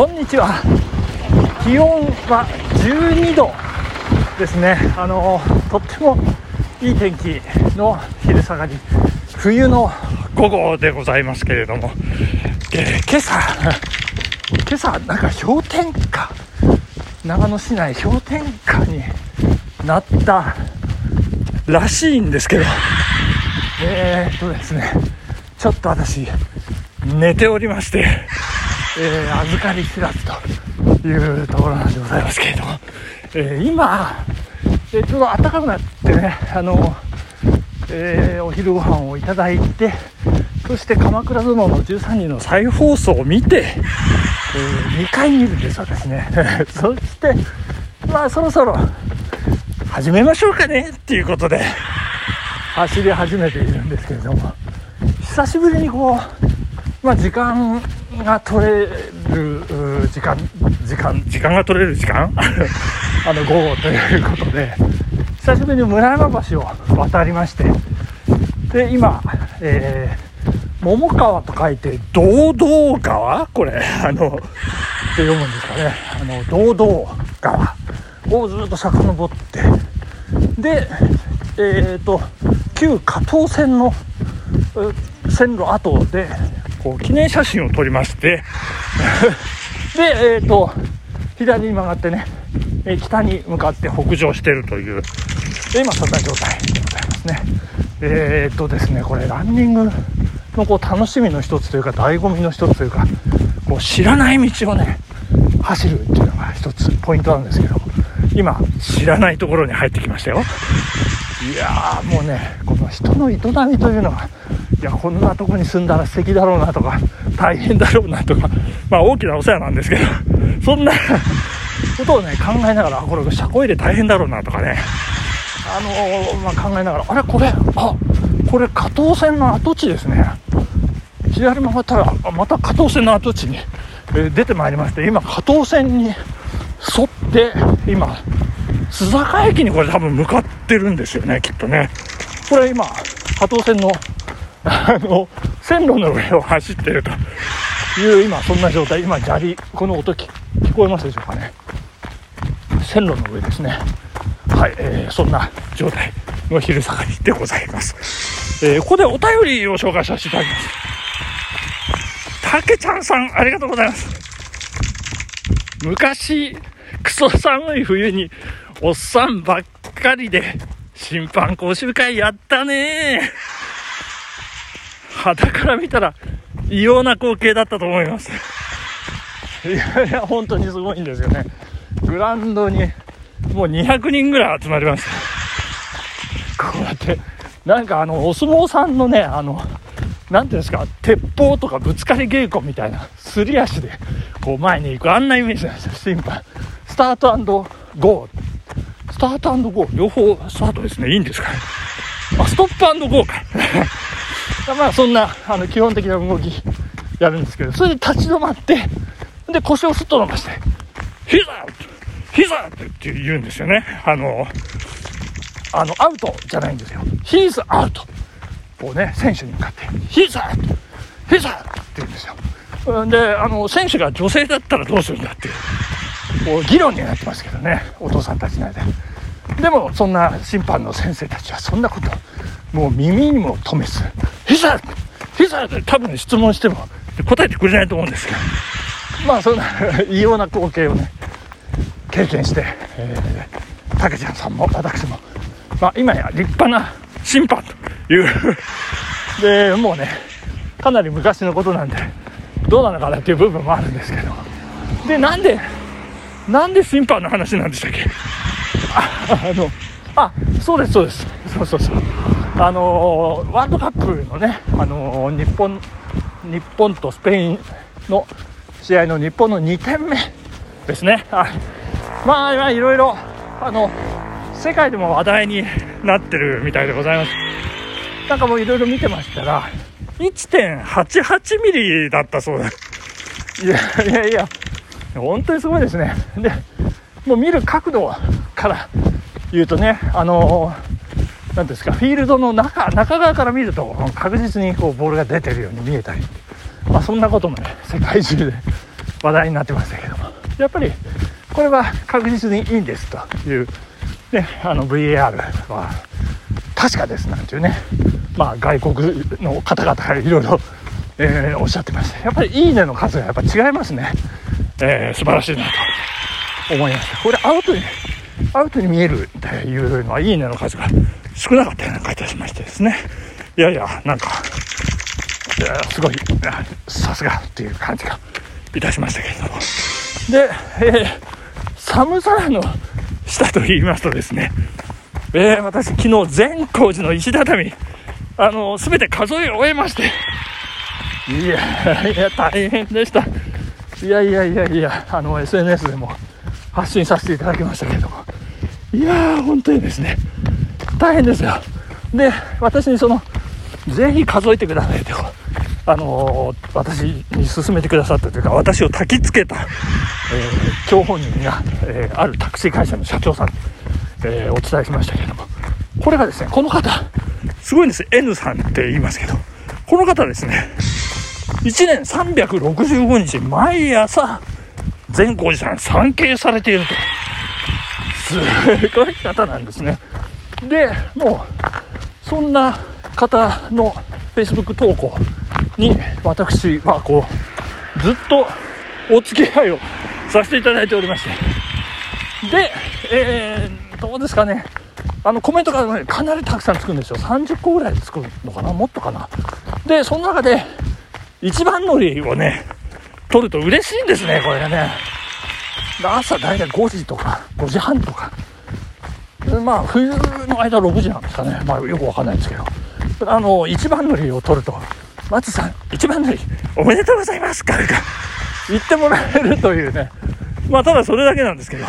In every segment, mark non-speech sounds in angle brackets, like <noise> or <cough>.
こんにちは。気温は12度ですね。あのとってもいい天気の昼下がり。冬の午後でございますけれども、えー、今朝今朝なんか氷点下。長野市内氷点下になったらしいんですけど。えー、っとですね。ちょっと私寝ておりまして。えー、預かり知らずというところなんでございますけれども、えー、今、えー、ちょうど暖かくなってね、あの、えー、お昼ご飯をいただいて、そして鎌倉殿の13人の再放送を見て、えー、2回見るんです、私ね。<laughs> そして、まあそろそろ始めましょうかねっていうことで、走り始めているんですけれども、久しぶりにこう、まあ時間が取れる時間時間時間が取れる時間？<laughs> あの午後ということで。久しぶりに村山橋を渡りまして。で今、えー、桃川と書いて堂々川？これあのって読むんですかね。あの堂々川をずっと遡って。でえっ、ー、と旧加東線の線路跡でこう記念写真を撮りまして。<laughs> で、えっ、ー、と左に曲がってね、北に向かって北上しているという。今そんな状態でございますね。えー、っとですねこれランニングのこう楽しみの一つというか醍醐味の一つというかこう知らない道をね走るっていうのが一つポイントなんですけど今知らないところに入ってきましたよ。いやーもうねこの人の営みというのはいやこんなとこに住んだら素敵だろうなとか大変だろうなとかまあ大きなお世話なんですけど <laughs> そんなことをね考えながらこれ車庫入れ大変だろうなとかねあのー、まあ、考えながらあれこれあこれ加東線の跡地ですね。左曲がったらまた加東線の跡地に、出てまいりまして今加東線に沿って今須坂駅にこれ多分向かってるんですよねきっとね。これ今加東線のあの線路の上を走ってるという今そんな状態。今砂利この音聞こえますでしょうかね。線路の上ですね。はい、えー、そんな状態の昼下がりでございます、えー、ここでお便りを紹介させていただきます。たけちゃんさんありがとうございます。昔クソ寒い冬におっさんばっかりで審判講習会やったね肌から見たら異様な光景だったと思います。いやいや本当にすごいんですよね。グラウンドにもう200人ぐらい集まりましたこうやってなんかあのお相撲さんのねあの何ていうんですか鉄砲とかぶつかり稽古みたいなすり足でこう前に行くあんなイメージなんですよ審判。スタートゴー。スタートゴー。両方スタートですね。いいんですかね。あストップゴーか。まあそんなあの基本的な動きやるんですけどそれで立ち止まってで腰をすっと伸ばして「膝膝!」って言うんですよねあのあのアウトじゃないんですよ「ヒーズアウト」こうね選手に向かって「ヒーザー!」ヒーザーって言うんですよであの選手が女性だったらどうするんだっていうこう議論になってますけどねお父さんたちの間でもそんな審判の先生たちはそんなこともう耳にも止めず「ヒザヒザ!」って多分質問しても答えてくれないと思うんですけど。まあそんな異様な光景をね経験して、えー、たけちゃんさんも私も、まあ、今や立派な審判という。<laughs> でもうねかなり昔のことなんでどうなのかなっていう部分もあるんですけど。でなんでなんで審判の話なんでしたっけ？<laughs> ああのあそうですそうです。そうそうそう。あのワールドカップのね、あの日本日本とスペインの試合の日本の2点目ですね。あまあ、いろいろ、あの、世界でも話題になってるみたいでございます。なんかもういろいろ見てましたら、1.88ミリだったそうです。いやいやいや、本当にすごいですね。で、もう見る角度から言うとね、あの何ですか、フィールドの中、中側から見ると、確実にこうボールが出てるように見えたり、まあ、そんなこともね、世界中で話題になってましたけども。やっぱりこれは確実にいいんですという、ね、あの VAR は確かですなんていうね、まあ、外国の方々がいろいろえおっしゃってました。やっぱり「いいね」の数がやっぱ違いますね、えー、素晴らしいなと思いました。これアウトにアウトに見えるっていうのは「いいね」の数が少なかったような感じがしましてですね。いやいやなんかすごいさすがっていう感じがいたしましたけれども。で、えー、寒さの下と言いますとですね、えー、私昨日善光寺の石畳あの全て数え終えまして。いやいや大変でした。いやいやいやいやあの SNS でも発信させていただきましたけれども。いやー本当にですね。大変ですよ。で私にそのぜひ数えてくださいと。あのー、私に勧めてくださったというか私を焚きつけた、えー、張本人が、えー、あるタクシー会社の社長さん、えー、お伝えしましたけれども。これがですねこの方すごいんです N さんって言いますけど。この方ですね1年365日毎朝善光寺さん参詣されていると。すごい方なんですね。でもうそんな方の Facebook 投稿に私はこうずっとお付き合いをさせていただいておりまして。で、えー、どうですかね。あのコメントが、ね、かなりたくさんつくんですよ。30個ぐらいつくのかな。もっとかな。でその中で一番乗りをね取ると嬉しいんですねこれがね。朝大体5時とか5時半とか。まあ冬の間6時なんですかね。まあよくわかんないんですけど。あの一番乗りを取ると松さん一番乗りおめでとうございますか言ってもらえるというね。まあただそれだけなんですけど。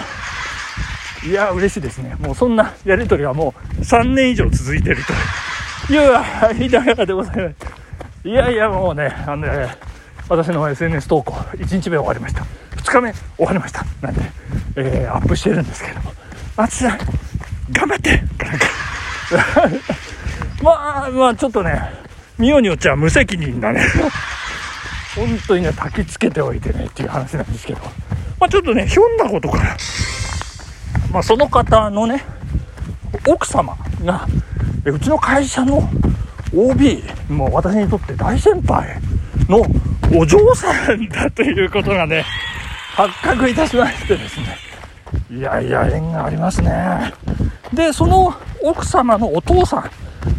いや嬉しいですね。もうそんなやり取りはもう3年以上続いてるという間柄でございます。いやいやもうねあのね私の SNS 投稿1日目終わりました。2日目終わりました。なんで、えー、アップしてるんですけども。松さん頑張って。<laughs> まあまあちょっとね見ようによっちゃ無責任だね。<laughs> 本当にね焚きつけておいてねっていう話なんですけど。まあちょっとねひょんなことから。まあその方のね奥様がうちの会社の OB もう私にとって大先輩のお嬢さんだということがね発覚いたしましてですね。いやいや縁がありますね。でその奥様のお父さん、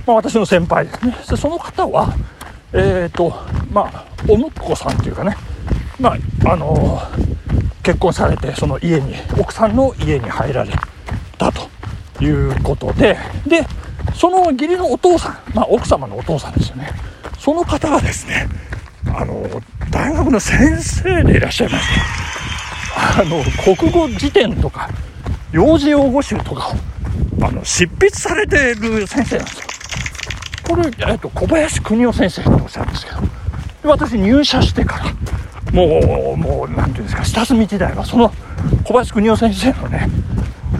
まあ、私の先輩ですね。でその方はえっ、ー、とまあお婿こさんというかねまああのー、結婚されてその家に奥さんの家に入られたということででその義理のお父さん、まあ、奥様のお父さんですよね。その方がですねあの大学の先生でいらっしゃいましてあの国語辞典とか幼児用語集とかをあの執筆されてる先生なんですよ。これ、えっと、小林邦夫先生っておっしゃるんですけど、私入社してから、もう、もう、なんていうんですか、下積み時代はその小林邦夫先生のね、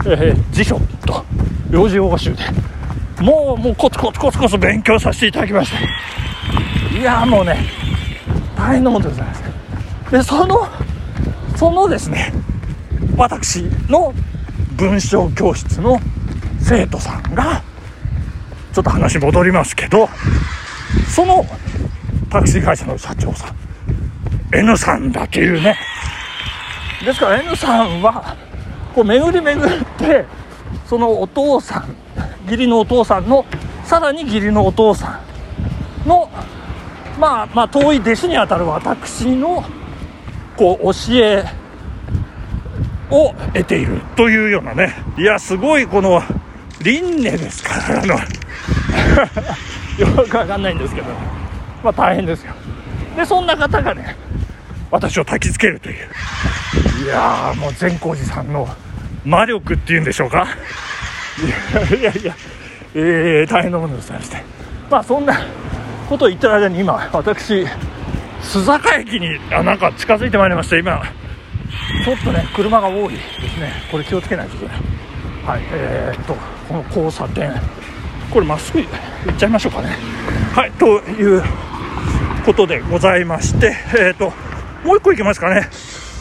えー、辞書と幼児用語集で、もう、もうコツコツコツコツ勉強させていただきました。いやもうね、大変なもんでございます。で、その、そのですね、私の文章教室の生徒さんがちょっと話戻りますけどそのタクシー会社の社長さん N さんだというね。ですから N さんはこう巡り巡ってそのお父さん義理のお父さんのさらに義理のお父さんのまあまあ遠い弟子にあたる私のこう教えを得ているというようなね。いやすごいこの輪廻ですからあの。<laughs> よくわかんないんですけど。まあ大変ですよ。でそんな方がね私を焚きつけるという。いやーもう善光寺さんの魔力っていうんでしょうか。いやいやいや、えー、大変なものでございまして。まあそんなことを言ってる間に今私須坂駅にあなんか近づいてまいりました今ちょっとね車が多いですね。これ気をつけないといけないはいえー、っと。この交差点。これまっすぐ行っちゃいましょうかね。はいということでございましてえー、ともう一個いきますかね。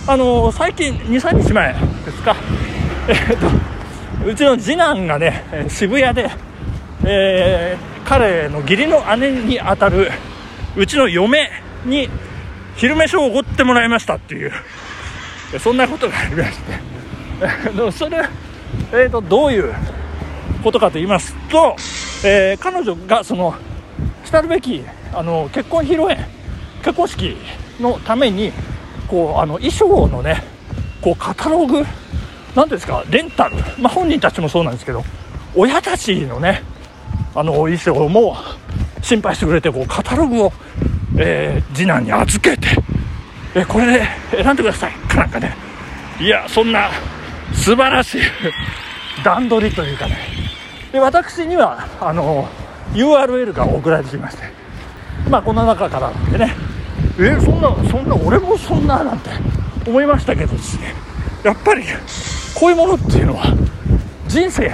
あの最近23日前ですか。えー、とうちの次男がね渋谷で、えー、彼の義理の姉にあたるうちの嫁に昼飯をおごってもらいましたっていうそんなことがありまして。<laughs> それ、えーと、どういうことかと言いますと、えー、彼女がその来るべきあの結婚披露宴結婚式のためにこうあの衣装のねこうカタログ何ですかレンタル、まあ、本人たちもそうなんですけど親たちのねあの衣装も心配してくれてこうカタログを、えー、次男に預けて、えこれで選んでください。かなんかねいやそんな素晴らしい段取りというかねで私にはあの URL が送られてきまして。まあこの中からでね。えそんなそんな俺もそんななんて思いましたけどですね。やっぱりこういうものっていうのは人生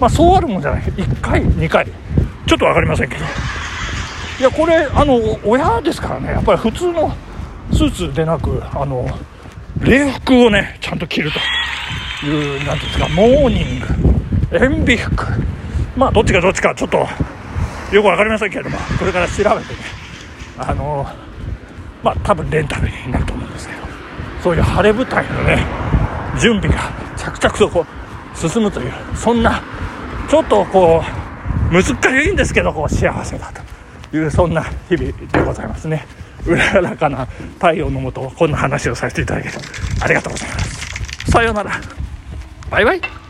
まあそうあるもんじゃない。1回2回。ちょっと分かりませんけど。いやこれあの親ですからね。やっぱり普通のスーツでなくあの礼服をねちゃんと着るという何ていうんですかモーニング。塩ビ服。まあどっちがどっちかちょっとよく分かりませんけれどもこれから調べてねあのまあ多分レンタルになると思うんですけどそういう晴れ舞台のね準備が着々とこう進むというそんなちょっとこう難しいんですけどこう幸せだというそんな日々でございますね。うららかな太陽のもとこんな話をさせていただけるありがとうございます。さようなら。バイバイ。